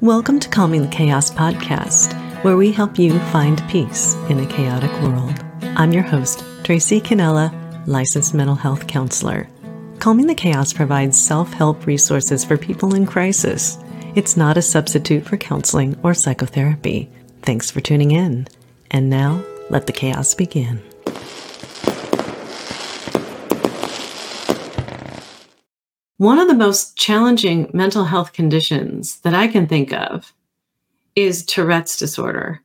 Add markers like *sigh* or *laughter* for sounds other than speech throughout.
Welcome to Calming the Chaos podcast, where we help you find peace in a chaotic world. I'm your host, Tracy Canella, licensed mental health counselor. Calming the Chaos provides self help resources for people in crisis. It's not a substitute for counseling or psychotherapy. Thanks for tuning in. And now, let the chaos begin. One of the most challenging mental health conditions that I can think of is Tourette's disorder.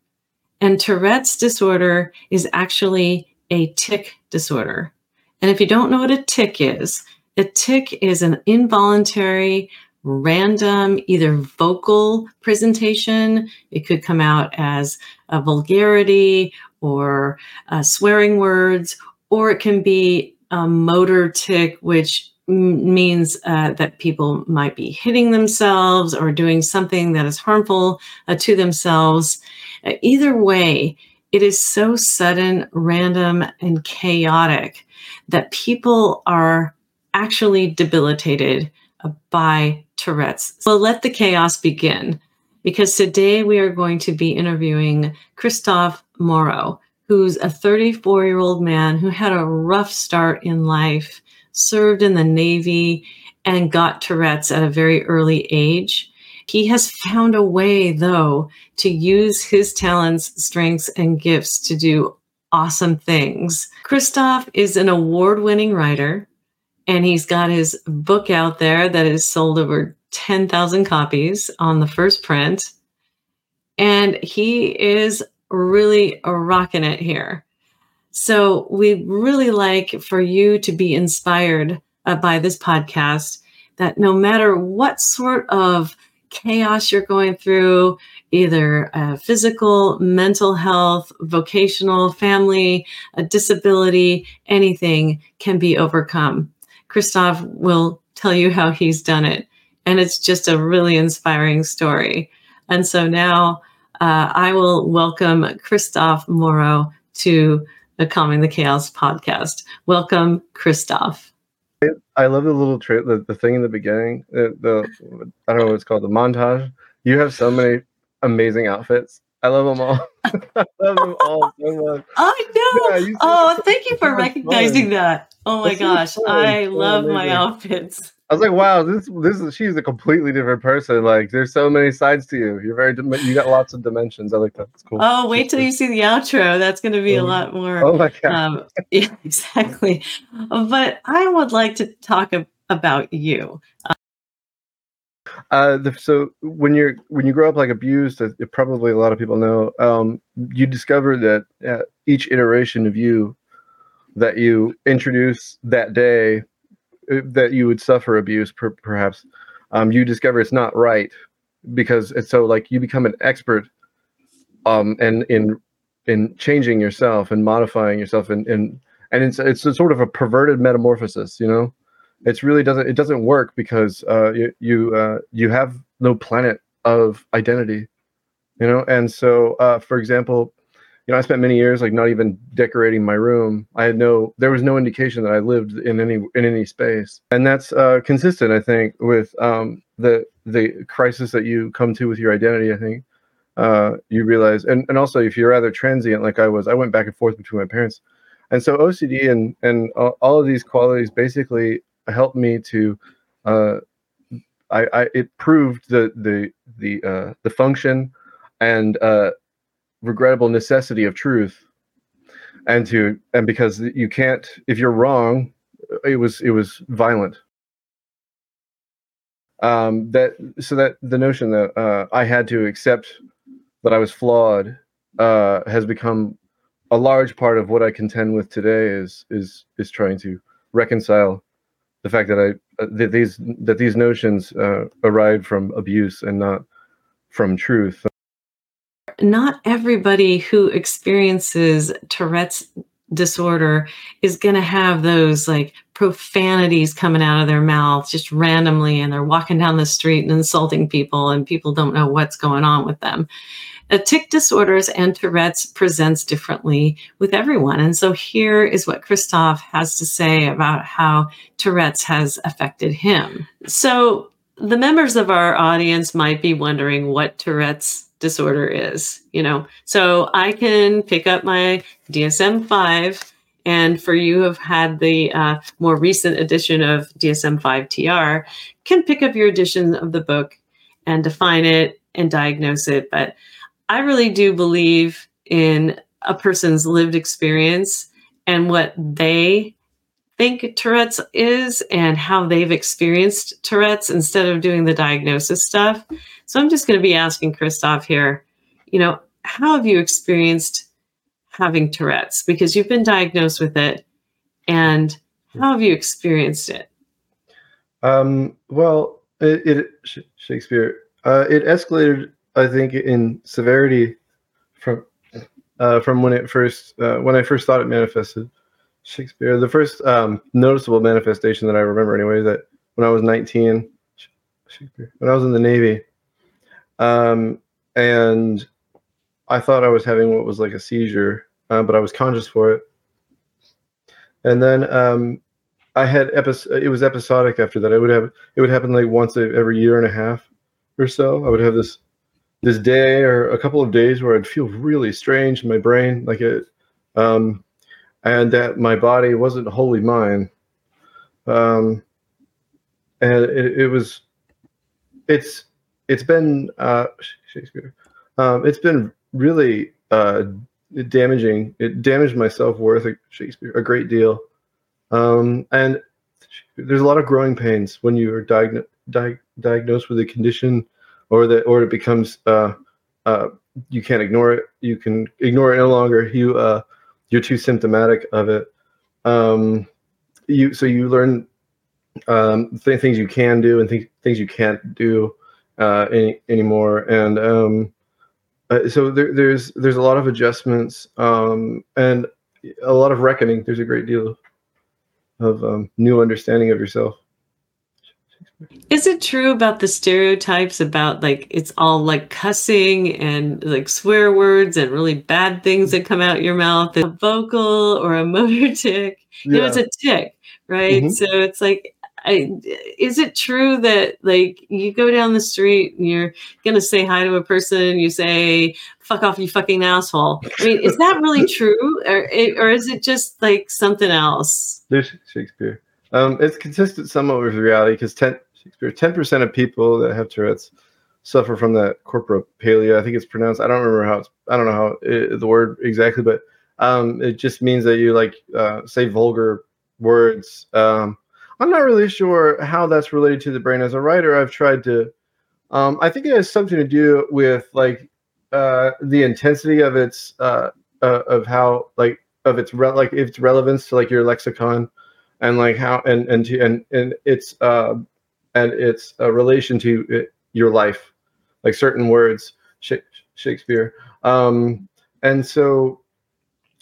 And Tourette's disorder is actually a tic disorder. And if you don't know what a tic is, a tic is an involuntary, random, either vocal presentation. It could come out as a vulgarity or uh, swearing words, or it can be a motor tic, which means uh, that people might be hitting themselves or doing something that is harmful uh, to themselves. Uh, either way, it is so sudden, random, and chaotic that people are actually debilitated uh, by Tourette's. So let the chaos begin because today we are going to be interviewing Kristof Morrow, who's a 34 year old man who had a rough start in life served in the Navy, and got Tourette's at a very early age. He has found a way, though, to use his talents, strengths, and gifts to do awesome things. Kristof is an award winning writer, and he's got his book out there that has sold over 10,000 copies on the first print. And he is really rocking it here. So we really like for you to be inspired uh, by this podcast that no matter what sort of chaos you're going through, either uh, physical, mental health, vocational, family, a disability, anything can be overcome. Kristof will tell you how he's done it. And it's just a really inspiring story. And so now uh, I will welcome Kristof Morrow to the Calming the Chaos podcast. Welcome, Kristof. I love the little tra- the, the thing in the beginning. The, the I don't know what it's called. The montage. You have so many amazing outfits. I love them all. *laughs* I love them all so much. I know. Yeah, oh, thank you for recognizing fun. that. Oh my gosh, I love my outfits. I was like, wow, this this is she's a completely different person. Like, there's so many sides to you. You're very you got lots of dimensions. I like that. It's cool. Oh, wait till you see the outro. That's going to be a oh, lot more. Oh my god. Um, *laughs* yeah, exactly. But I would like to talk about you. Uh, the, so when you're when you grow up like abused, uh, probably a lot of people know. Um, you discover that uh, each iteration of you that you introduce that day that you would suffer abuse per, perhaps um, you discover it's not right because it's so like you become an expert um and in in changing yourself and modifying yourself and and and it's it's a sort of a perverted metamorphosis you know? It's really doesn't it doesn't work because uh you you uh you have no planet of identity you know? And so uh for example you know, I spent many years like not even decorating my room. I had no, there was no indication that I lived in any in any space, and that's uh, consistent, I think, with um, the the crisis that you come to with your identity. I think uh, you realize, and and also if you're rather transient like I was, I went back and forth between my parents, and so OCD and and all of these qualities basically helped me to. Uh, I, I it proved the the the uh, the function and uh, regrettable necessity of truth and to and because you can't if you're wrong it was it was violent. Um that so that the notion that uh i had to accept that i was flawed uh has become a large part of what i contend with today is is is trying to reconcile the fact that i uh, that these that these notions uh arrived from abuse and not from truth not everybody who experiences Tourette's disorder is going to have those like profanities coming out of their mouth just randomly and they're walking down the street and insulting people and people don't know what's going on with them. A tic disorders and Tourette's presents differently with everyone. And so here is what Kristof has to say about how Tourette's has affected him. So the members of our audience might be wondering what Tourette's disorder is, you know. So I can pick up my DSM 5 and for you who have had the uh, more recent edition of DSM 5 TR, can pick up your edition of the book and define it and diagnose it. But I really do believe in a person's lived experience and what they think Tourette's is and how they've experienced Tourette's instead of doing the diagnosis stuff. So I'm just going to be asking Kristof here, you know, how have you experienced having Tourette's? Because you've been diagnosed with it. And how have you experienced it? Um, well, it, it Shakespeare, uh, it escalated, I think, in severity from uh, from when it first uh, when I first thought it manifested. Shakespeare, the first um, noticeable manifestation that I remember, anyway, that when I was 19, Shakespeare, when I was in the Navy, um, and I thought I was having what was like a seizure, uh, but I was conscious for it. And then um, I had episode. It was episodic after that. I would have it would happen like once every year and a half or so. I would have this this day or a couple of days where I'd feel really strange in my brain, like it, um, and that my body wasn't wholly mine. Um, and it, it was, it's, it's been uh, Shakespeare. Um, it's been really uh, damaging. It damaged my self worth, Shakespeare, a great deal. Um, and there's a lot of growing pains when you are diagno- di- diagnosed with a condition or that or it becomes uh, uh, you can't ignore it. You can ignore it no longer. You uh, you're too symptomatic of it. Um, you so you learn um, th- things you can do and th- things you can't do uh, any, anymore. And um, uh, so there, there's there's a lot of adjustments um, and a lot of reckoning. There's a great deal of um, new understanding of yourself. Is it true about the stereotypes about like it's all like cussing and like swear words and really bad things that come out your mouth? A vocal or a *laughs* motor tic? Yeah. You know, it's a tic, right? Mm-hmm. So it's like, I, is it true that like you go down the street and you're gonna say hi to a person, you say "fuck off, you fucking asshole"? I mean, is that really *laughs* true, or or is it just like something else? There's Shakespeare. Um, it's consistent somewhat with reality because 10, 10% of people that have Tourette's suffer from that corporophilia. I think it's pronounced. I don't remember how it's, I don't know how it, the word exactly, but um, it just means that you like uh, say vulgar words. Um, I'm not really sure how that's related to the brain. As a writer, I've tried to. Um, I think it has something to do with like uh, the intensity of its uh, uh, of how like of its re- like its relevance to like your lexicon and like how and and to, and and it's uh and it's a relation to it, your life like certain words shakespeare. Um and so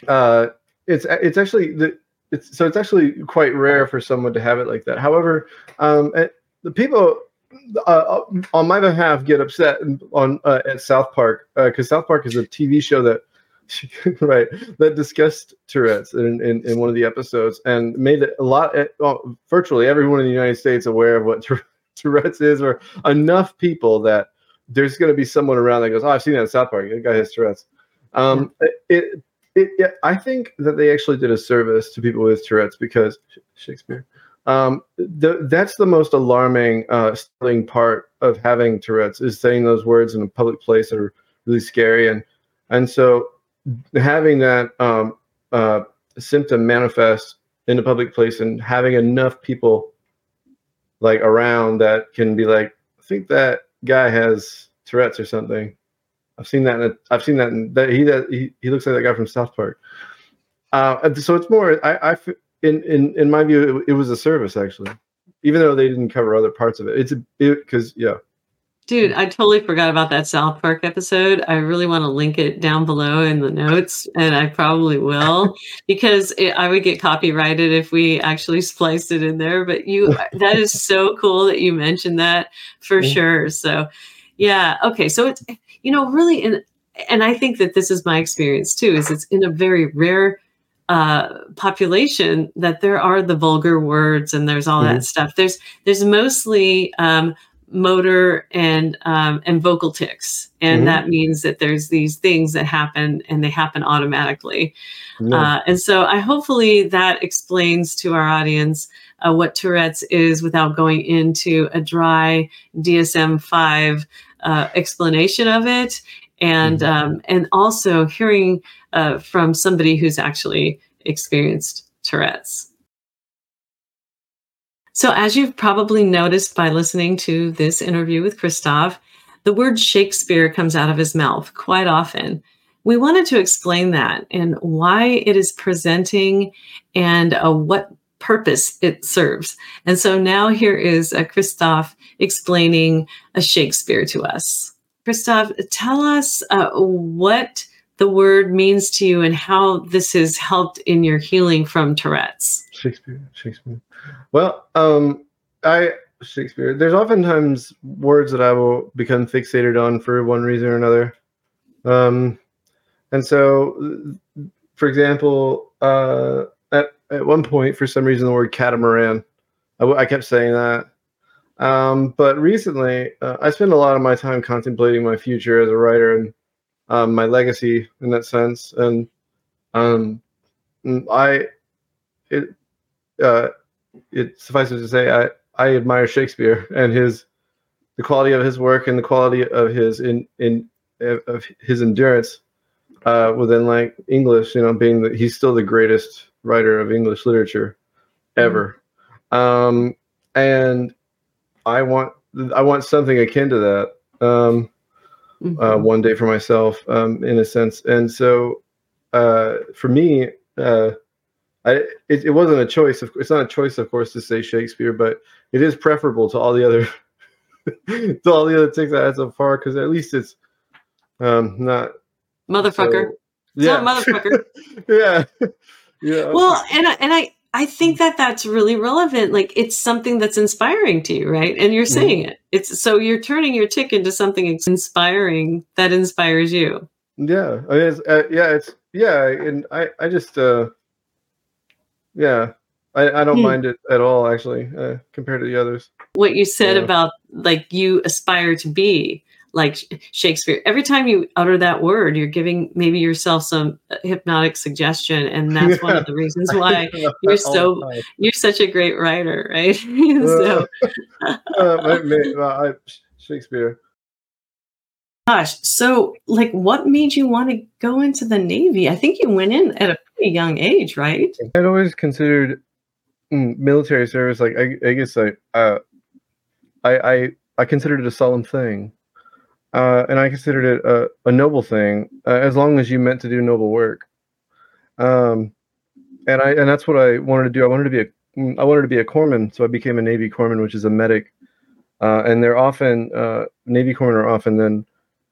uh it's it's actually the it's so it's actually quite rare for someone to have it like that. However um the people uh, on my behalf get upset on uh, at south park because uh, south park is a tv show that *laughs* right. That discussed tourette's in, in, in, one of the episodes and made it a lot eh, well, virtually everyone in the united states aware of what *laughs* tourette's is or enough people that there's going to be someone around that goes oh i've seen that in south park. That guy has tourette's. Um, it, it, it, i think that they actually did a service to people with tourette's because shakespeare. Um, the, that's the most alarming uh, part of having tourette's is saying those words in a public place that are really scary and and so having that um, uh, symptom manifest in a public place and having enough people like around that can be like, I think that guy has Tourette's or something. I've seen that. In a, I've seen that. In, that he, that he he looks like that guy from South Park. Uh, so it's more. I, I in in in my view, it, it was a service actually, even though they didn't cover other parts of it. It's a because yeah, Dude, I totally forgot about that South Park episode. I really want to link it down below in the notes, and I probably will *laughs* because it, I would get copyrighted if we actually spliced it in there. But you, *laughs* that is so cool that you mentioned that for sure. So, yeah, okay. So it's you know really in, and I think that this is my experience too. Is it's in a very rare uh, population that there are the vulgar words and there's all mm-hmm. that stuff. There's there's mostly um, motor and um, and vocal tics, and Mhm. that means that there's these things that happen and they happen automatically. Yeah. Uh, and so I hopefully that explains to our audience uh, what Tourette's is without going into a dry DSM five uh, explanation of it, and Mhm. um, and also hearing uh, from somebody who's actually experienced Tourette's. So, as you've probably noticed by listening to this interview with Kristof, the word Shakespeare comes out of his mouth quite often. We wanted to explain that and why it is presenting and uh, what purpose it serves. And so now here is uh, Kristof explaining a Shakespeare to us. Kristof, tell us uh, what the word means to you and how this has helped in your healing from Tourette's. Shakespeare, Shakespeare. Well, um, I Shakespeare. There's oftentimes words that I will become fixated on for one reason or another, um, and so, for example, uh, at at one point, for some reason, the word catamaran, I kept saying that. Um, but recently, uh, I spend a lot of my time contemplating my future as a writer and um, my legacy in that sense, and um, I it uh, it suffices to say I, I admire Shakespeare and his the quality of his work and the quality of his in in of his endurance uh, within like English. You know, being that he's still the greatest writer of English literature ever, um, and I want I want something akin to that. Um, uh, one day for myself, um, in a sense. And so, uh, for me, uh, I it, it wasn't a choice. Of, it's not a choice, of course, to say Shakespeare, but it is preferable to all the other *laughs* to all the other things I had so far because at least it's um, not Motherfucker. so- yeah, not motherfucker. *laughs* yeah, yeah. well and I, and i i think that that's really relevant like it's something that's inspiring to you right and you're saying it it's so you're turning your tic into something inspiring that inspires you Yeah, I mean, it's, uh, yeah, it's yeah, and I, I just, uh, yeah, I, I don't Hmm. mind it at all, actually, uh, compared to the others. what you said Yeah. about like you aspire to be like shakespeare every time you utter that word you're giving maybe yourself some uh, hypnotic suggestion and that's one of the *laughs* reasons why *laughs* you're so- you're such a great writer right *laughs* so uh, ma- uh, I- Shakespeare. Gosh, so like what made you want to go into the Navy? I think you went in at a pretty young age, right? I'd always considered mm, military service like I, I guess I, uh, I I I considered it a solemn thing, uh, and I considered it a, a noble thing uh, as long as you meant to do noble work. Um, and I and that's what I wanted to do. I wanted to be a mm, wanted to be a corpsman, so I became a Navy corpsman, which is a medic. Uh, and they're often uh, Navy corpsmen are often then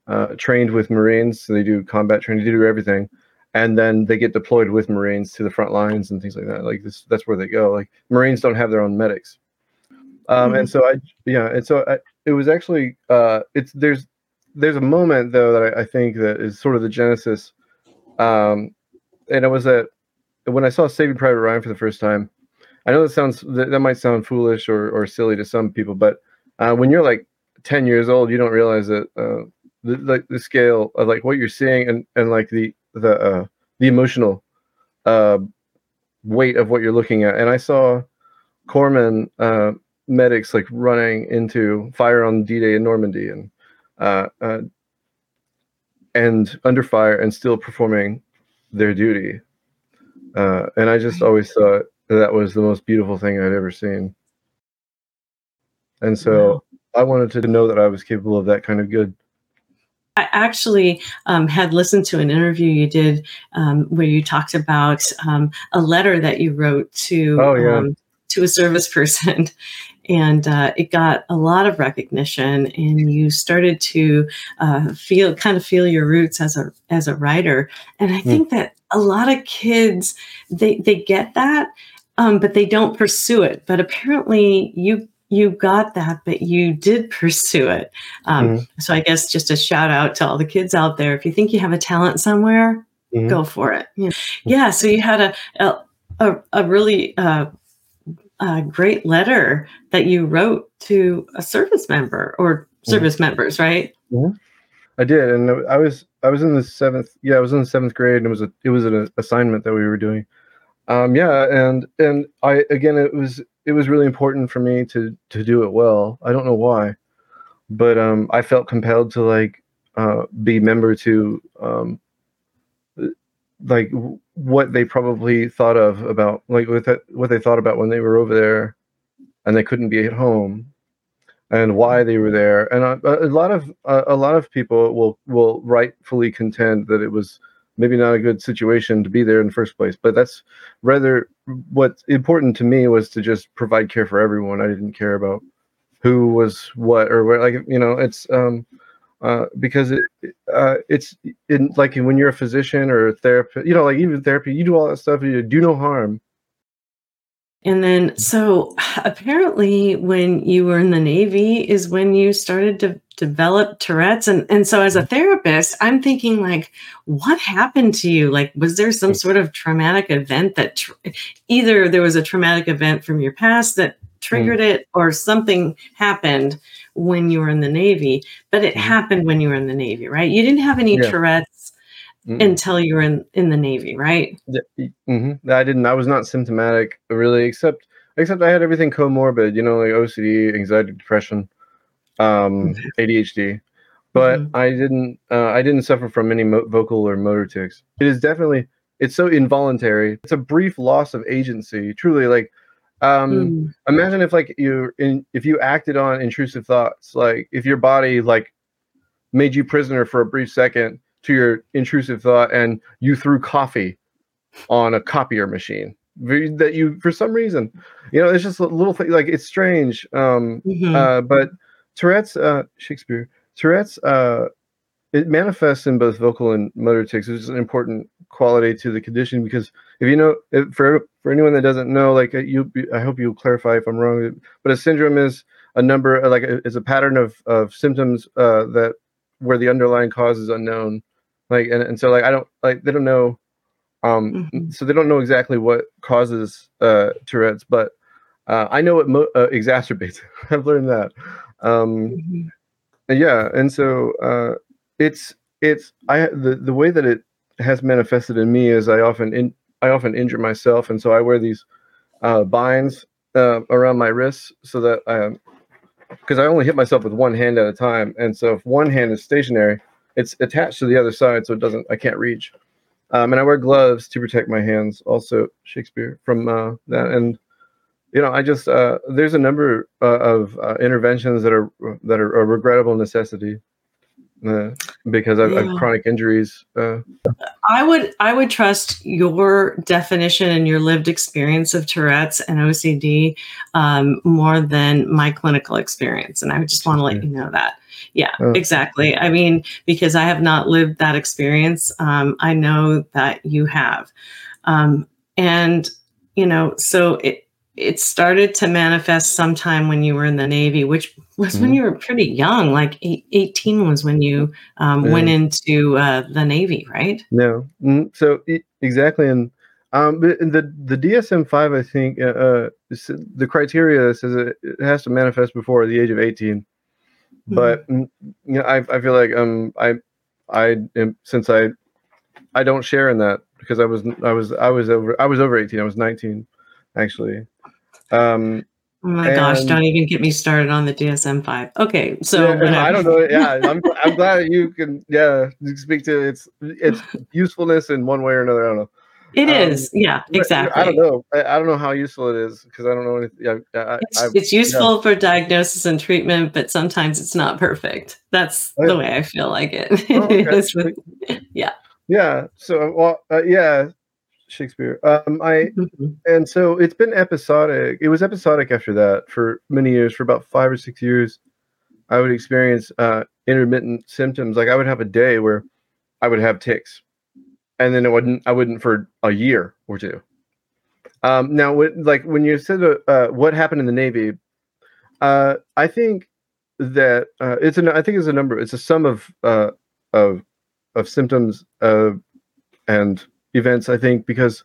uh, trained with Marines, so they do combat training, they do everything and then they get deployed with Marines to the front lines and things like that. Like this, that's where they go. Like Marines don't have their own medics, um, and so I, yeah, and so I, it was actually, uh, it's there's there's a moment though that I, I think that is sort of the genesis, um, and it was that when I saw Saving Private Ryan for the first time. I know that sounds that, that might sound foolish or or silly to some people, but uh, when you're like 10 years old, you don't realize that uh, the like the scale of like what you're seeing and and like the the uh, the emotional uh, weight of what you're looking at. And I saw corpsmen uh, medics like running into fire on D-Day in Normandy and uh, uh, and under fire and still performing their duty. Uh, and I just always thought that, that was the most beautiful thing I'd ever seen. And so I wanted to know that I was capable of that kind of good. I actually um, had listened to an interview you did um, where you talked about um, a letter that you wrote to Oh, yeah. um, to a service *laughs* person, and uh, it got a lot of recognition. And you started to uh, feel kind of feel your roots as a as a writer. And I Hmm. think that a lot of kids they they get that, um, but they don't pursue it. But apparently you. You got that, but you did *laughs* pursue it. Um, Mhm. so I guess just a shout out to all the kids out there. If you think you have a talent somewhere, Mhm. go for it. Yeah. yeah. So you had a a, a, a really uh, uh, great letter that you wrote to a service member or mm-hmm. service mm-hmm. members, right? Mm-hmm. I did, and I was I was in the seventh. Yeah, I was in the seventh grade, and it was a it was an assignment that we were doing. Um, yeah, and and I again, it was it was really important for me to to do it well. I don't know why, but um, I felt compelled to like uh, be member to um, like what they probably thought of about like with what they thought about when they were over there and they couldn't be at home and why they were there and a, lot of a lot of people will will rightfully contend that it was maybe not a good situation to be there in the first place but that's rather what's important to me was to just provide care for everyone i didn't care about who was what or where like you know it's um uh, because it uh, it's in like when you're a physician or a therapist, you know, like even therapy, you do all that stuff, you do no harm. And then, so *sighs* apparently, when you were in the Navy, is when you started to develop Tourette's. And, and so, as a therapist, I'm thinking, like, what happened to you? Like, was there some sort of traumatic event that tr- either there was a traumatic event from your past that triggered mm. it or something happened when you were in the Navy, but it mm. happened when you were in the Navy, right? You didn't have any yeah. Tourette's mm. until you were in, in the Navy, right? Mm-hmm. I didn't. I was not symptomatic really, except except I had everything comorbid, you know, like OCD, anxiety, depression, um, ADHD. But mm-hmm. I didn't. Uh, I didn't suffer from any mo- vocal or motor tics. It is definitely. It's so involuntary. It's a brief loss of agency. Truly, like um mm. imagine if like you in if you acted on intrusive thoughts like if your body like made you prisoner for a brief second to your intrusive thought and you threw coffee on a copier machine that you for some reason you know it's just a little thing like it's strange um mm-hmm. uh but tourette's uh shakespeare tourette's uh it manifests in both vocal and motor tics which is an important quality to the condition because if you know if for for anyone that doesn't know like uh, you i hope you'll clarify if i'm wrong but a syndrome is a number uh, like is a pattern of of symptoms uh that where the underlying cause is unknown like and, and so like i don't like they don't know um mm-hmm. so they don't know exactly what causes uh tourette's but uh i know it mo- uh, exacerbates *laughs* i've learned that um mm-hmm. yeah and so uh it's it's i the the way that it has manifested in me is I often in, I often injure myself, and so I wear these uh, binds uh, around my wrists so that because um, I only hit myself with one hand at a time, and so if one hand is stationary, it's attached to the other side, so it doesn't I can't reach. Um, and I wear gloves to protect my hands, also Shakespeare from uh, that. And you know, I just uh, there's a number uh, of uh, interventions that are that are a regrettable necessity uh, because I've, yeah. I've, chronic injuries. Uh. I would I would trust your definition and your lived experience of Tourette's and OCD um, more than my clinical experience, and I just want to let you know that. Yeah, oh. exactly. I mean, because I have not lived that experience, um, I know that you have, um, and you know, so it it started to manifest sometime when you were in the Navy, which was mm-hmm. when you were pretty young, like eight, 18 was when you um, went into uh, the Navy, right? No. Mm, so exactly. And um, the, the DSM 5, I think uh, uh the criteria says it, has to manifest before the age of 18. Mm-hmm. But, mm, you know, I, I feel like um, I, I am, since I, I don't share in that because I was, I was, I was over, I was over 18. I was 19 actually. Um, oh my and, gosh! Don't even get me started on the DSM five. Okay, so yeah, I don't know. Yeah, *laughs* I'm I'm glad you can yeah speak to its its usefulness in one way or another. I don't know. It um, is, yeah, exactly. I don't know. I, I, don't know how useful it is because I don't know anything. Yeah, I, it's, it's, useful yeah. for diagnosis and treatment, but sometimes it's not perfect. That's the way I feel like it. Oh, okay. *laughs* yeah. Yeah. So, well, uh, yeah. Shakespeare. Um, I *laughs* and so it's been episodic. It was episodic after that for many years, for about five or six years. I would experience uh, intermittent symptoms. Like I would have a day where I would have tics, and then it wouldn't. I wouldn't for a year or two. Um, now, like when you said uh, uh, what happened in the Navy, uh, I think that uh, it's an. I think it's a number. It's a sum of uh, of of symptoms uh, and events, I think, because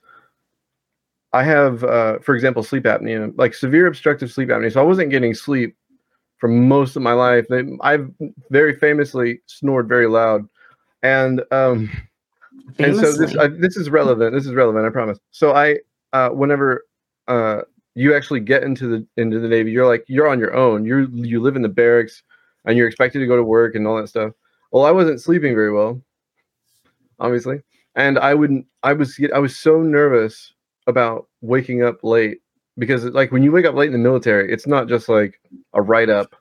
I have, uh, for example, sleep apnea, like severe obstructive sleep apnea. So I wasn't getting sleep for most of my life. I've very famously snored very loud, and um, and so this I, this is relevant. This is relevant. I promise. So I, uh, whenever uh, you actually get into the into the Navy, you're like you're on your own. You you live in the barracks, and you're expected to go to work and all that stuff. Well, I wasn't sleeping very well, obviously, and I wouldn't. I was I was so nervous about waking up late because like when you wake up late in the military, it's not just like a write up.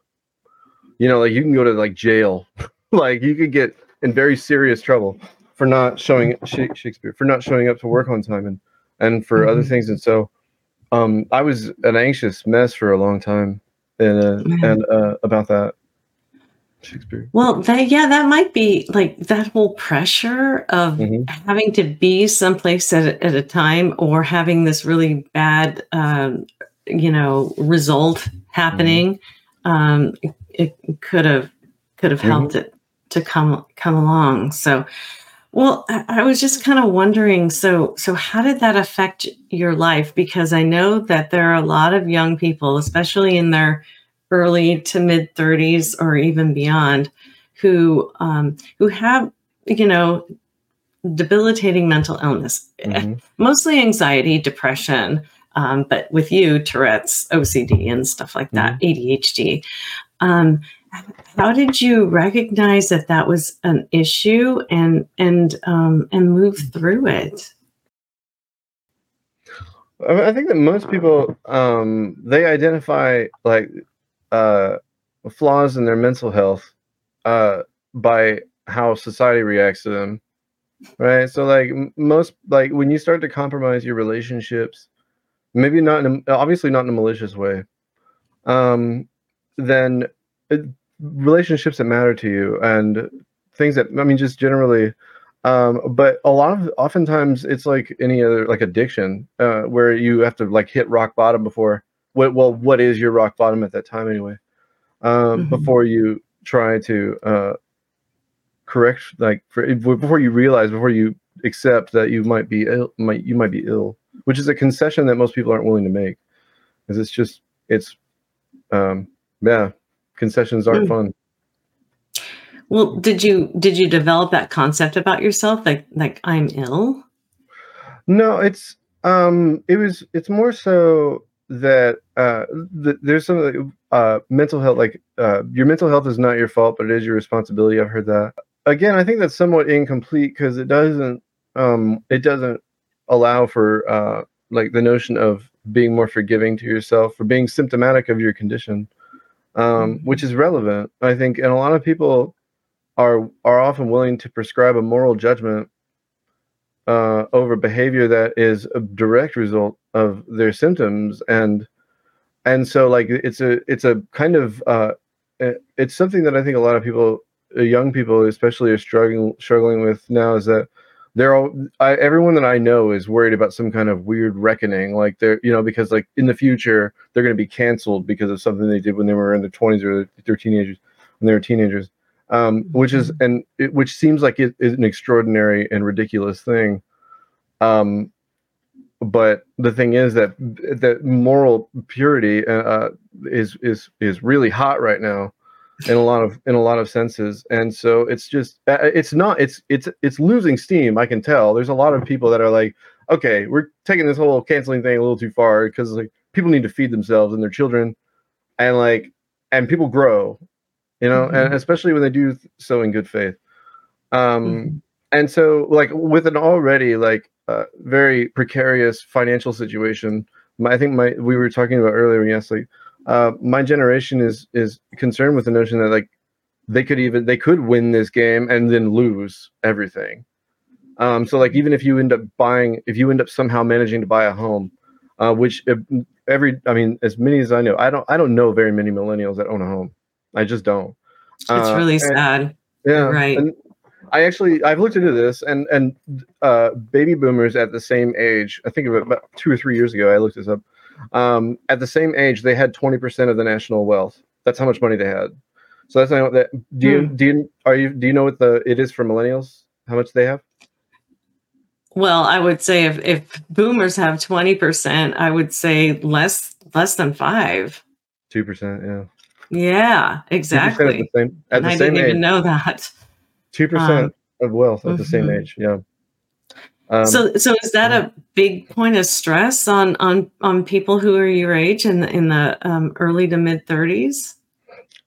You know, like you can go to like jail. *laughs* like you could get in very serious trouble for not showing Shakespeare for not showing up to work on time and and for mm-hmm. other things. And so, um, I was an anxious mess for a long time, and uh, and uh, about that. Shakespeare. Well, that yeah, that might be like that whole pressure of mm-hmm. having to be someplace at, at a time or having this really bad, um, you know, result happening. Mm-hmm. Um, it, could have could have helped mm-hmm. it to come come along. So, well, I, I was just kind of wondering. So, so how did that affect your life? Because I know that there are a lot of young people, especially in their early to mid 30s or even beyond who um, who have you know debilitating mental illness mm-hmm. mostly anxiety depression um, but with you tourette's ocd and stuff like that mm-hmm. adhd um, how did you recognize that that was an issue and and um, and move through it I think that most people um, they identify like uh, flaws in their mental health uh, by how society reacts to them right? So like most like when you start to compromise your relationships maybe not in a, obviously not in a malicious way um then it, relationships that matter to you and things that i mean just generally um but a lot of oftentimes it's like any other like addiction uh where you have to like hit rock bottom before what well what is your rock bottom at that time anyway um, mm-hmm. before you try to uh, correct like for, before you realize before you accept that you might be ill might you might be ill which is a concession that most people aren't willing to make because it's just it's um yeah concessions aren't mm. fun well did you did you develop that concept about yourself like like i'm ill no it's um it was it's more so that uh, th- there's some uh, mental health, like uh, your mental health is not your fault, but it is your responsibility. I've heard that. Again, I think that's somewhat incomplete because it doesn't um, it doesn't allow for uh, like the notion of being more forgiving to yourself for being symptomatic of your condition, um, which is relevant, I think. And a lot of people are are often willing to prescribe a moral judgment uh, over behavior that is a direct result of their symptoms. And and so like it's a it's a kind of uh, it's something that I think a lot of people, uh, young people especially, are struggling struggling with now is that they're all I, everyone that I know is worried about some kind of weird reckoning, like they're you know because like in the future they're going to be canceled because of something they did when they were in their twenties or their teenagers when they were teenagers, um, which is mm-hmm. and it, which seems like it is an extraordinary and ridiculous thing. Um, but the thing is that that moral purity uh, is is is really hot right now in a lot of in a lot of senses and so it's just uh, it's not it's it's it's losing steam i can tell there's a lot of people that are like okay we're taking this whole canceling thing a little too far because like people need to feed themselves and their children and like and people grow you know mm-hmm. and especially when they do so in good faith um mm-hmm. and so like with an already like uh, very precarious financial situation. My, I think my we were talking about earlier. Yes, like uh, my generation is is concerned with the notion that like they could even they could win this game and then lose everything. Um, so like even if you end up buying, if you end up somehow managing to buy a home, uh, which every I mean as many as I know, I don't I don't know very many millennials that own a home. I just don't. It's uh, really sad. Yeah, right. And, I actually I've looked into this, and and uh, baby boomers at the same age, I think about two or three years ago, I looked this up. Um, at the same age, they had twenty percent of the national wealth. That's how much money they had. So that's not that. Do you hmm. do you are you do you know what the it is for millennials? How much they have? Well, I would say if, if boomers have 20%, I would say less less than five. Two percent, yeah. Yeah, exactly. At the same, at the I same didn't age. even know that. Two percent Um, of wealth at the same mhm. age. Yeah. Um, so so is that a big point of stress on on on people who are your age in the, in the um, early to mid 30s?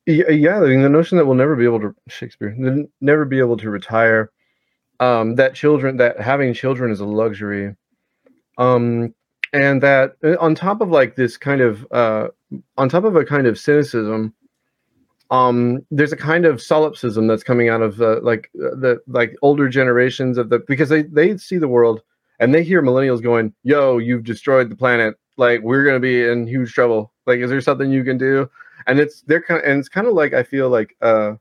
Yeah, yeah, I mean, the notion that we'll never be able to Shakespeare, never be able to retire, um, that children, that having children is a luxury, um, and that uh, on top of like this kind of, uh, on top of a kind of cynicism, um, there's a kind of solipsism that's coming out of the like uh, the like older generations of the because they they see the world and they hear millennials going, "Yo, you've destroyed the planet. Like we're gonna be in huge trouble. Like, is there something you can do?" and it's they're kind of, and it's kind of like I feel like uh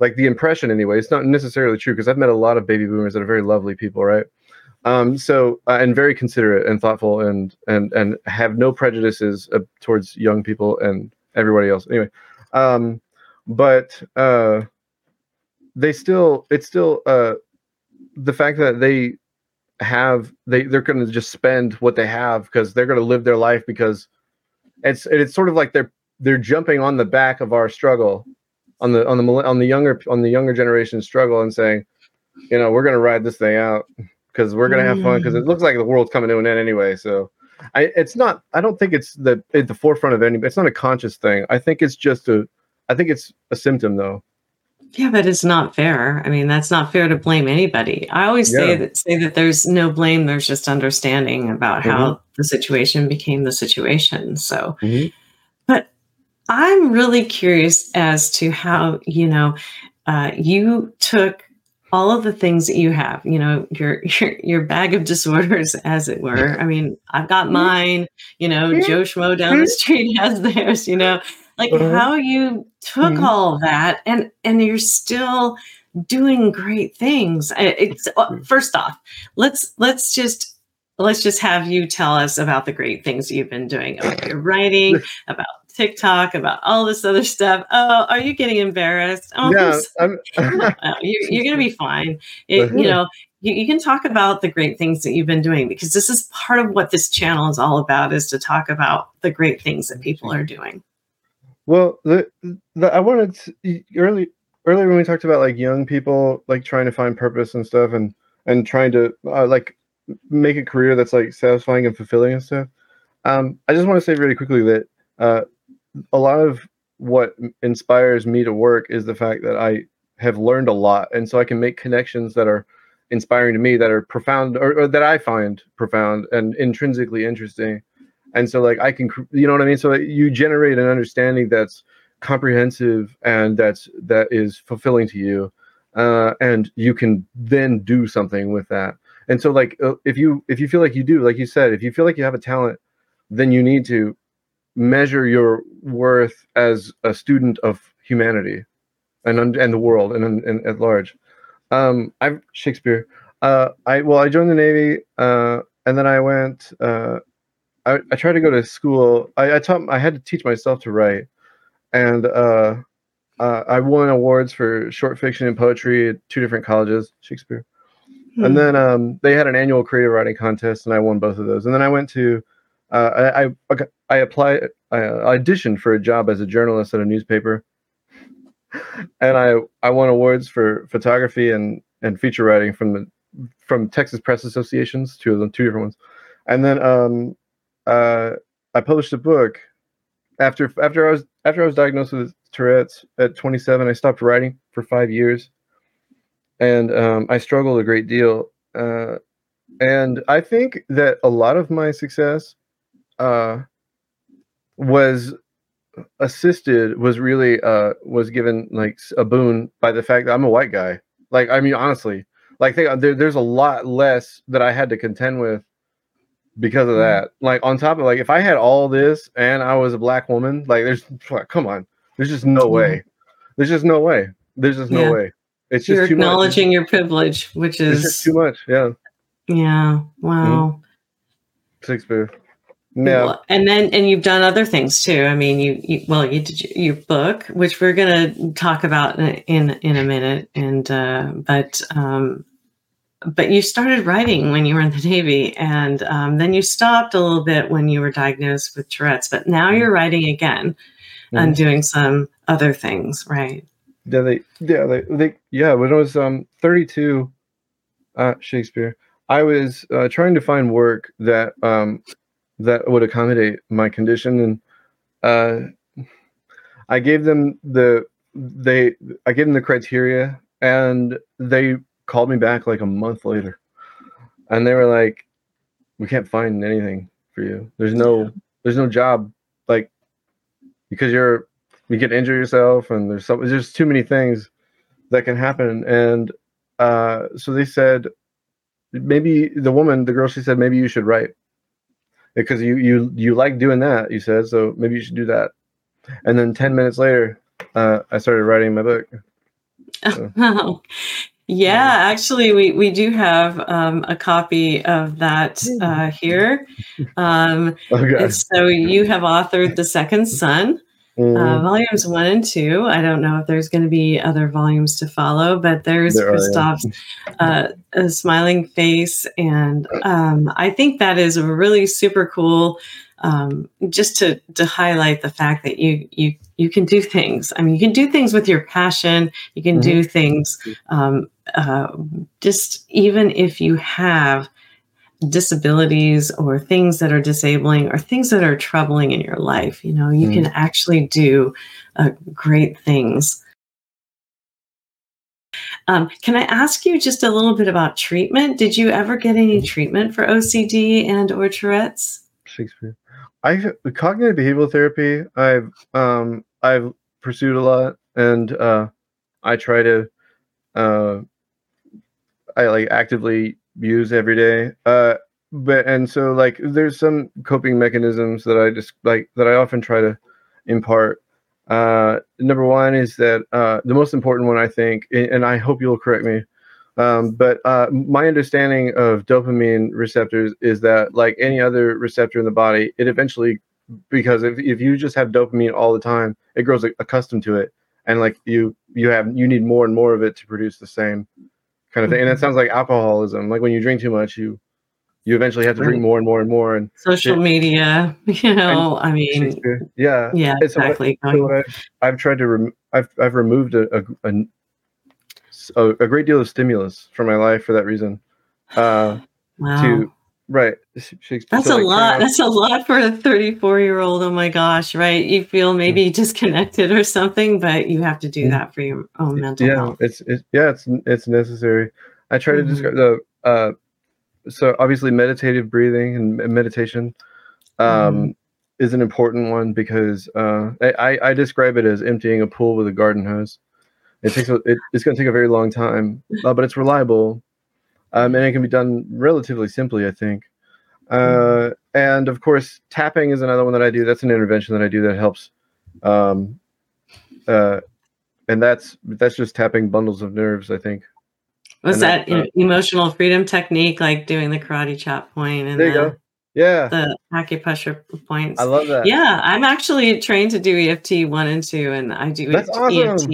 like the impression anyway. It's not necessarily true because I've met a lot of baby boomers that are very lovely people, right? Um, so uh, and very considerate and thoughtful and and and have no prejudices uh, towards young people and everybody else. Anyway, um, but uh, they still it's still uh the fact that they have they they're going to just spend what they have because they're going to live their life because it's it's sort of like they're they're jumping on the back of our struggle on the on the on the younger on the younger generation struggle and saying you know we're going to ride this thing out because we're going to have fun because it mm. looks like the world's coming to an end anyway so i it's not i don't think it's the at the forefront of any it's not a conscious thing i think it's just a i think it's a symptom though Yeah, but it's not fair. I mean, that's not fair to blame anybody. I always say that say that there's no blame, there's just understanding about how mm-hmm. the situation became the situation. So mm-hmm. but I'm really curious as to how, you know, uh, you took all of the things that you have, you know, your, your your bag of disorders, as it were. I mean, I've got mm-hmm. mine, you know, mm-hmm. Joe Schmo down the mm-hmm. street *laughs* has theirs, you know, like how you took all that and and you're still doing great things. It's uh, first off, let's let's just let's just have you tell us about the great things you've been doing about your writing, about TikTok, about all this other stuff. Oh, are you getting embarrassed? Oh, I'm yeah so- I'm, *laughs* you're, you're going to be fine. It, *laughs* you know, you, you can talk about the great things that you've been doing because this is part of what this channel is all about is to talk about the great things that people are doing. Well, the, the I wanted to, early earlier when we talked about like young people like trying to find purpose and stuff and and trying to uh, like make a career that's like satisfying and fulfilling and stuff. Um, I just want to say really quickly that uh, a lot of what inspires me to work is the fact that I have learned a lot, and so I can make connections that are inspiring to me, that are profound, or, or that I find profound and intrinsically interesting. And so like i can you know what i mean? So you generate an understanding that's comprehensive and that's that is fulfilling to you uh, and you can then do something with that. And so like uh, if you if you feel like you do like you said if you feel like you have a talent then you need to measure your worth as a student of humanity and and the world and, and, at large um i shakespeare uh i well i joined the navy uh and then i went uh I, I tried to go to school. I, I taught. I had to teach myself to write, and uh, uh, I won awards for short fiction and poetry at two different colleges, Shakespeare. Hmm. And then um, they had an annual creative writing contest, and I won both of those. And then I went to, uh, I, I I applied, I auditioned for a job as a journalist at a newspaper, and I I won awards for photography and and feature writing from the from Texas Press Associations, two of them, two different ones. And then um, uh, I published a book after after I was after I was diagnosed with Tourette's at 27. I stopped writing for five years, and um, I struggled a great deal. Uh, and I think that a lot of my success uh, was assisted was really uh, was given like a boon by the fact that I'm a white guy. Like I mean, honestly, like think, there, there's a lot less that I had to contend with because of that. Like on top of like if I had all this and I was a black woman, like there's come on, there's just no way. There's just no way. There's just no Yeah. way. It's just You're much. acknowledging your privilege, which just is too much. Yeah, yeah, wow. six Shakespeare. Well, and then and you've done other things too. I mean, you, you well, you did your, book, which we're going to talk about in in, in a minute, and uh, but um, but you started writing when you were in the Navy, and um, then you stopped a little bit when you were diagnosed with Tourette's. But now mm-hmm. you're writing again mm-hmm. and doing some other things, right? Yeah, they, yeah, they, they, yeah. When I was um 32, uh, Shakespeare, I was uh, trying to find work that um that would accommodate my condition, and uh, I gave them the they I gave them the criteria, and they called me back like a month later, and they were like, "We can't find anything for you. There's no there's no job. Like because you're you can injure yourself and there's so there's too many things that can happen. And uh, so they said maybe the woman the girl she said maybe you should write because you you you like doing that you said so maybe you should do that. And then 10 minutes later uh, i started writing my book. *laughs* So. oh, yeah. actually we we do have um, a copy of that uh, here. *laughs* Um, okay. so you have authored the Second Sun Mm. Uh, volumes one and two. I don't know if there's going to be other volumes to follow, but there's there Kristof's *laughs* uh, a smiling face, and um, I think that is really super cool. Um, just to to highlight the fact that you you you can do things. I mean, you can do things with your passion. You can mm-hmm. do things um, uh, just even if you have disabilities or things that are disabling or things that are troubling in your life. You know, you mm. can actually do uh, great things. Um, can I ask you just a little bit about treatment? Did you ever get any mm. treatment for OCD and or Tourette's? Shakespeare. I cognitive behavioral therapy. I've um, I've pursued a lot, and uh, I try to uh, I like actively use every day. Uh, but and so like there's some coping mechanisms that I just like that I often try to impart. Uh, number one is that uh, the most important one I think, and I hope you'll correct me, um, but uh, my understanding of dopamine receptors is that like any other receptor in the body, it eventually because if, if you just have dopamine all the time, it grows accustomed to it, and like you you have you need more and more of it to produce the same kind of thing. And it mm-hmm. sounds like alcoholism. Like when you drink too much, you you eventually have to drink more and more and more. And social it, media, *laughs* you know, I mean, yeah, yeah, so exactly. What, so what I, have tried to, rem- I've I've removed a a, a a, great deal of stimulus from my life for that reason. Uh, wow. To Right. That's so a like, lot. That's a lot for a 34 year old. Oh my gosh. Right. You feel maybe mm. disconnected or something, but you have to do mm. that for your own mental yeah, health. It's, it's, yeah, it's, it's necessary. I try mm-hmm. to describe the, uh, so obviously meditative breathing and meditation, um, mm. is an important one because, uh, I, I describe it as emptying a pool with a garden hose. It takes, a, it, it's going to take a very long time, uh, but it's reliable um, and it can be done relatively simply, I think. Uh, and of course, tapping is another one that I do. That's an intervention that I do that helps. Um, uh, and that's that's just tapping bundles of nerves. I think. Was that, that uh, emotional freedom technique, like doing the karate chop point and there you the, go. Yeah. The acupressure points. I love that. Yeah. I'm actually trained to do EFT one and two, and I do That's EFT. Awesome.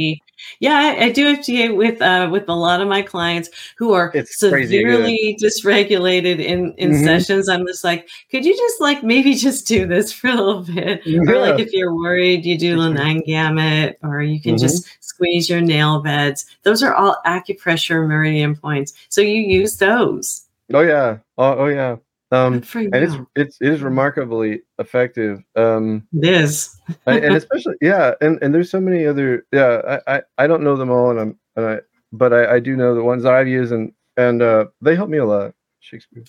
Yeah, I, I, do EFT with uh, with a lot of my clients who are it's severely dysregulated in in mm-hmm. sessions. I'm just like, could you just like maybe just do this *laughs* for a little bit? Yeah. Or like if you're worried, you do the nine gamut, or you can mm-hmm. just squeeze your nail beds. Those are all acupressure meridian points. So you use those. Oh yeah. Oh, oh yeah. Um, and it's it's it is remarkably effective. Um, it is, and *laughs* especially yeah, and, and there's so many other yeah. I, I, I don't know them all, and I'm and I but I, I do know the ones that I've used, and and uh, they help me a lot. Shakespeare.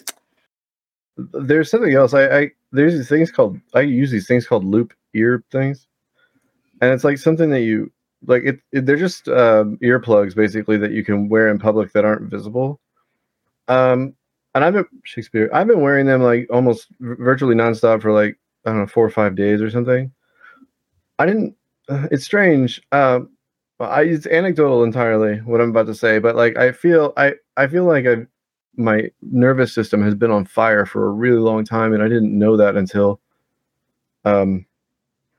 There's something else. I, I there's these things called I use these things called loop ear things, and it's like something that you like. It, it they're just um, earplugs basically that you can wear in public that aren't visible. Um, and I've been Shakespeare. I've been wearing them like almost virtually nonstop for like I don't know four or five days or something. I didn't. Uh, it's strange. Um, I it's anecdotal entirely what I'm about to say, but like I feel I I feel like I my nervous system has been on fire for a really long time, and I didn't know that until um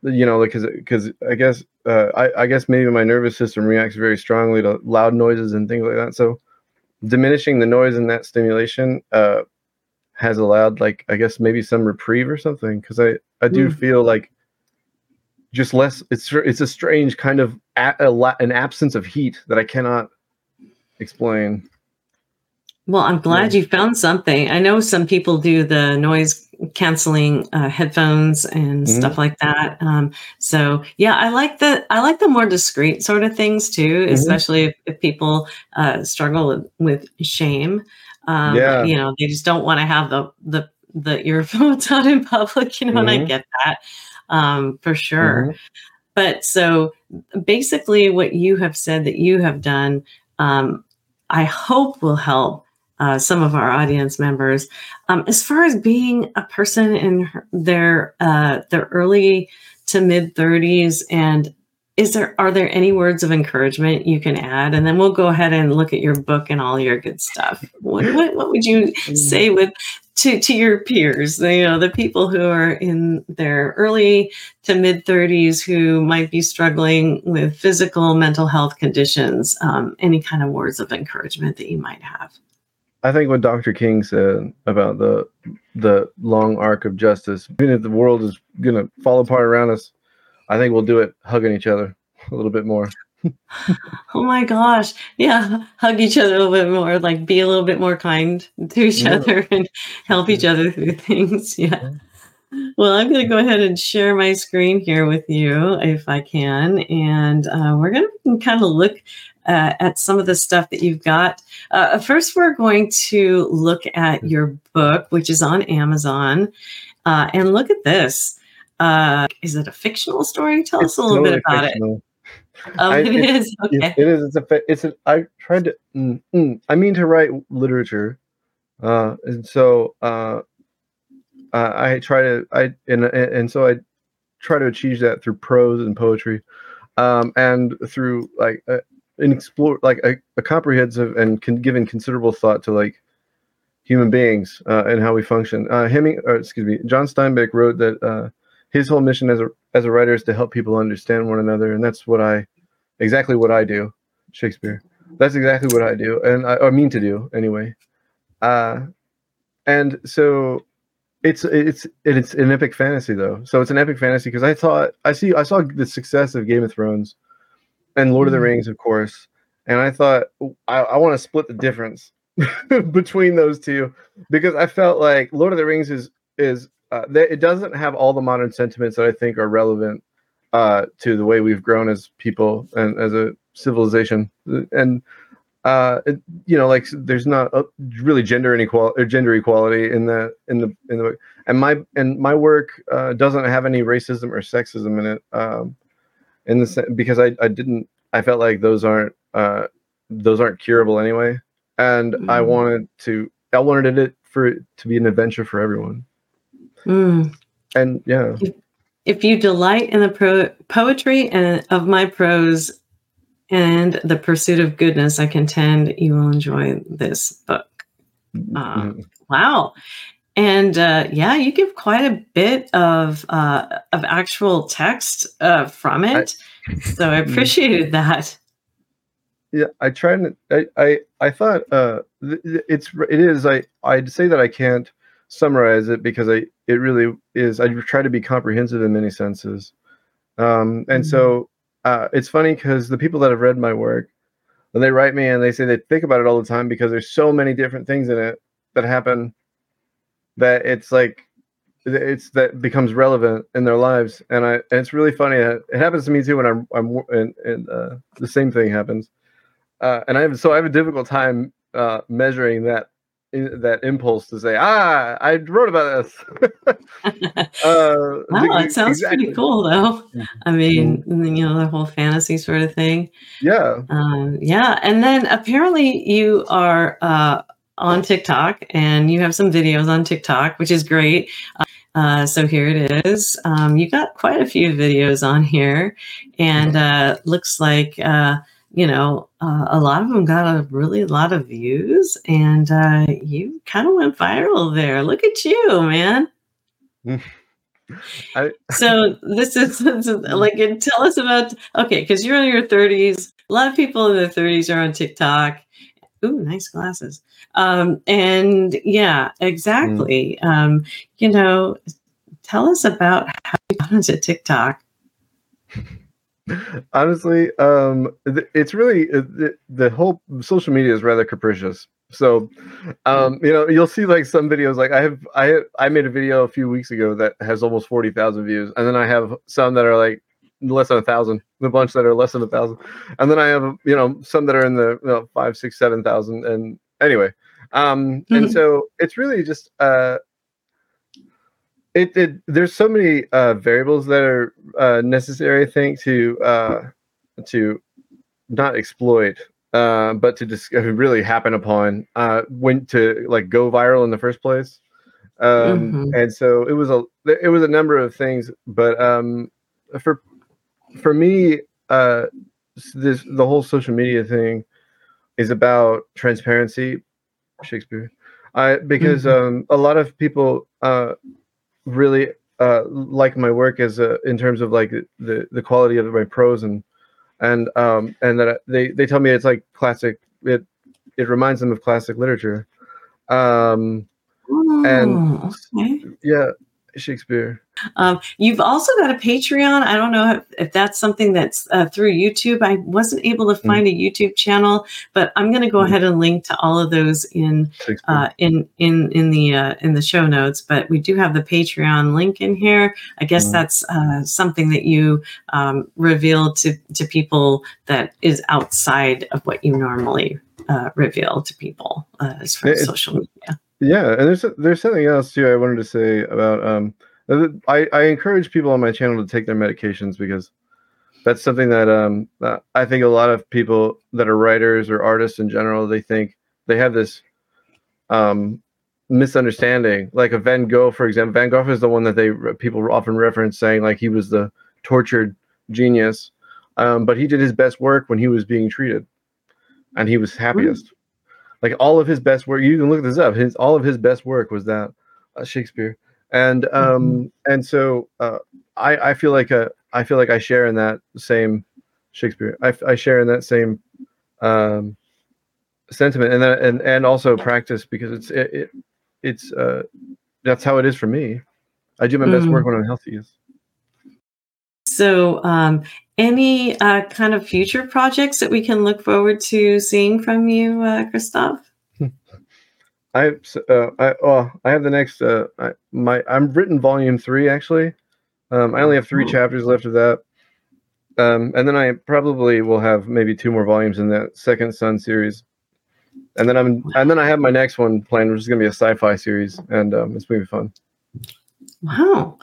you know like because because I guess uh, I I guess maybe my nervous system reacts very strongly to loud noises and things like that. So diminishing the noise in that stimulation uh, has allowed like I guess maybe some reprieve or something because I I do Mm. feel like just less it's it's a strange kind of a, a, la- an absence of heat that I cannot explain. Well, I'm glad you found something. I know some people do the noise canceling uh, headphones and Mhm. stuff like that. Um, so yeah, I like the I like the more discreet sort of things too, Mhm. especially if, if people uh, struggle with, with shame. Um, Yeah. you know, they just don't want to have the the the *laughs* earphones on in public. You know, and I Mhm. get that um, for sure. Mhm. But so basically, what you have said that you have done, um, I hope will help uh, some of our audience members um, as far as being a person in her- their uh, their early to mid thirties. And is there are there any words of encouragement you can add? And then we'll go ahead and look at your book and all your good stuff. What what, what would you say with to to your peers you know the people who are in their early to mid 30s who might be struggling with physical mental health conditions um, any kind of words of encouragement that you might have I think what Dr. King said about the the long arc of justice, even if the world is gonna fall apart around us, I think we'll do it hugging each other a little bit more. *laughs* oh my gosh yeah hug each other a little bit more like be a little bit more kind to each Yeah. other *laughs* and help each other through things *laughs* yeah well i'm going to go ahead and share my screen here with you if i can and uh, we're going to kind of look uh, at some of the stuff that you've got uh, first we're going to look at your book which is on amazon uh, and look at this uh, is it a fictional story tell us a little bit totally about it fictional. oh I- *laughs* it it- is okay It is. It's a. It's an. I tried to. Mm, mm, I mean to write literature, uh, and so uh, uh, I try to. I and and so I try to achieve that through prose and poetry, um, and through like uh, an explore like a, a comprehensive and con- given considerable thought to like human beings uh, and how we function. Uh, Heming, or excuse me, John Steinbeck wrote that uh, his whole mission as a as a writer is to help people understand one another, and that's what I exactly what I do. Shakespeare. That's exactly what I do, and I, I mean to do anyway. Uh, and so it's it's it's an epic fantasy though. So it's an epic fantasy because I thought I see I saw the success of Game of Thrones and Lord of the Mhm. Rings, of course, and I thought I, I want to split the difference *laughs* between those two because I felt like Lord of the Rings is is uh, that it doesn't have all the modern sentiments that I think are relevant uh, to the way we've grown as people and as a civilization. And uh, it, you know, like there's not uh really gender inequality or gender equality in the in the in the book. And my and my work uh, doesn't have any racism or sexism in it. Um, in the se- because I I didn't I felt like those aren't uh, those aren't curable anyway. And I Mhm. wanted to I wanted it for it to be an adventure for everyone. Mm. And yeah. If you delight in the pro- poetry and of my prose and the pursuit of goodness, I contend you will enjoy this book. Mhm. wow. And uh, yeah, you give quite a bit of uh, of actual text uh, from it, so I Mhm. appreciated that. yeah i tried i i, I thought uh it's it is i i'd say that i can't summarize it because i it really is i try to be comprehensive in many senses um and so uh it's funny because the people that have read my work they write me and they say they think about it all the time because there's so many different things in it that happen that it's like it's that becomes relevant in their lives and i and it's really funny it happens to me too when i'm i'm and, and uh, the same thing happens uh, and I have so I have a difficult time uh, measuring that in, that impulse to say, ah, I wrote about this. *laughs* uh, *laughs* Wow, it sounds pretty cool, though. I mean, you know, the whole fantasy sort of thing. Yeah, Um, yeah, and then apparently you are uh, on TikTok and you have some videos on TikTok, which is great. Uh, so here it is. Um, you got quite a few videos on here, and uh, looks like uh, you know uh, a lot of them got a really lot of views, and uh, you kind of went viral there. Look at you, man. *laughs* I, So this is, *laughs* this is like tell us about okay, because you're in your 30s. A lot of people in their 30s are on TikTok. Ooh, nice glasses. Um, and yeah, exactly. Mm. Um, you know, tell us about how you got into TikTok. *laughs* Honestly, um, it's really uh, the, the whole social media is rather capricious. So, um, you know, you'll see like some videos. Like I have, I I made a video a few weeks ago that has almost forty thousand views, and then I have some that are like less than a thousand, the bunch that are less than a thousand, and then I have you know some that are in the you know, five, six, seven thousand. And anyway, um, mm-hmm. and so it's really just uh, it, it there's so many uh, variables that are uh, necessary, I think, to uh, to not exploit, uh, but to just really happen upon uh, when to like go viral in the first place. Um, mm-hmm. And so it was a it was a number of things, but um, for for me, uh, this the whole social media thing is about transparency, Shakespeare. I because mm-hmm. um, a lot of people uh, really uh, like my work as a, in terms of like the the quality of my prose and and um and that they they tell me it's like classic it it reminds them of classic literature um oh, and okay. yeah Shakespeare. Um, you've also got a Patreon. I don't know if, if that's something that's uh, through YouTube. I wasn't able to find mm. a YouTube channel, but I'm going to go mm. ahead and link to all of those in uh, in in in the uh, in the show notes. But we do have the Patreon link in here. I guess mm. that's uh, something that you um, reveal to to people that is outside of what you normally uh, reveal to people uh, as far as social media. Yeah, and there's there's something else too I wanted to say about um I I encourage people on my channel to take their medications because that's something that um I think a lot of people that are writers or artists in general they think they have this um misunderstanding. Like a Van Gogh for example Van Gogh is the one that they people often reference saying like he was the tortured genius um, but he did his best work when he was being treated and he was happiest. Mm like all of his best work you can look this up his all of his best work was that uh, shakespeare and um mm-hmm. and so uh, i i feel like a uh, i feel like i share in that same shakespeare i, I share in that same um sentiment and that and and also practice because it's it, it it's uh that's how it is for me i do my mm. best work mm-hmm. when i'm healthy so um any uh, kind of future projects that we can look forward to seeing from you, uh, Kristof? *laughs* I uh, I oh I have the next uh I, my I'm written volume three actually. Um, I only have three chapters left of that. Um, and then I probably will have maybe two more volumes in that second Sun series. And then I'm and then I have my next one planned, which is gonna be a sci-fi series, and um, it's gonna be fun. Wow.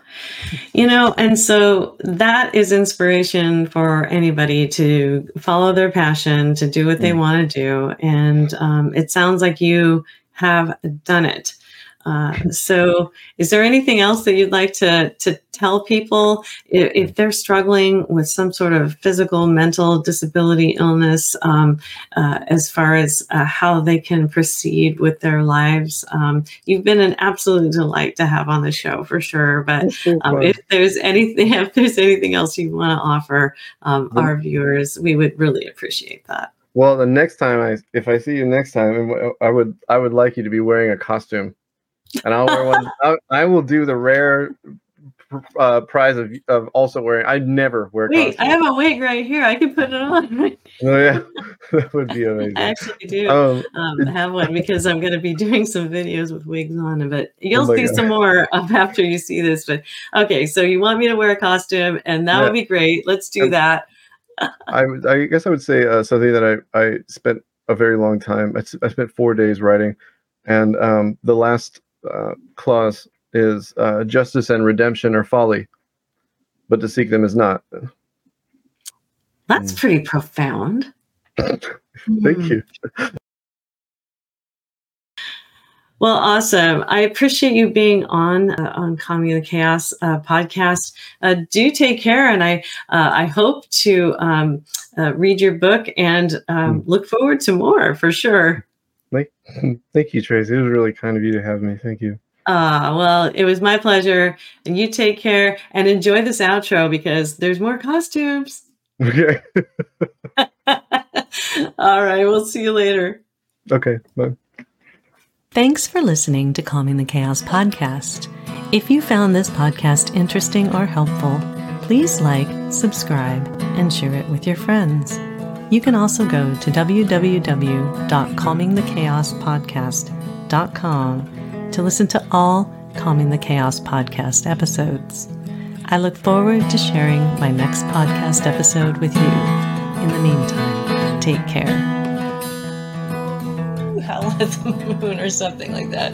You know, and so that is inspiration for anybody to follow their passion, to do what they mm. want to do. And um, it sounds like you have done it. Uh, so, is there anything else that you'd like to to tell people if, if they're struggling with some sort of physical, mental disability, illness, um, uh, as far as uh, how they can proceed with their lives? Um, you've been an absolute delight to have on the show for sure. But um, if there's anything, *laughs* if there's anything else you want to offer um, our viewers, we would really appreciate that. Well, the next time I, if I see you next time, I would, I would like you to be wearing a costume and I'll wear one. *laughs* I, I will do the rare uh, prize of, of also wearing. I never wear. Wait, costumes. I have a wig right here. I can put it on. *laughs* oh yeah, *laughs* that would be amazing. I actually do um, um, have one because I'm going to be doing some videos with wigs on. But you'll oh see God. some more after you see this. But okay, so you want me to wear a costume, and that yeah. would be great. Let's do that. I I guess I would say uh, something that I I spent a very long time. I, I spent four days writing, and um, the last uh, clause is uh, justice and redemption are folly, but to seek them is not. That's mm. pretty profound. *laughs* Thank mm. you. Well, awesome. I appreciate you being on uh, on Calming the Chaos uh, podcast. Uh, do take care, and I uh, I hope to um, uh, read your book and um, mm. look forward to more for sure. Thank, *laughs* thank you, Tracy. It was really kind of you to have me. Thank you. Ah, uh, well, it was my pleasure. And you take care and enjoy this outro because there's more costumes. Okay. *laughs* *laughs* All right. We'll see you later. Okay, bye. Thanks for listening to Calming the Chaos podcast. If you found this podcast interesting or helpful, please like, subscribe, and share it with your friends. You can also go to www.calmingthechaospodcast.com to listen to all Calming the Chaos podcast episodes. I look forward to sharing my next podcast episode with you. In the meantime, take care. At *laughs* the moon or something like that.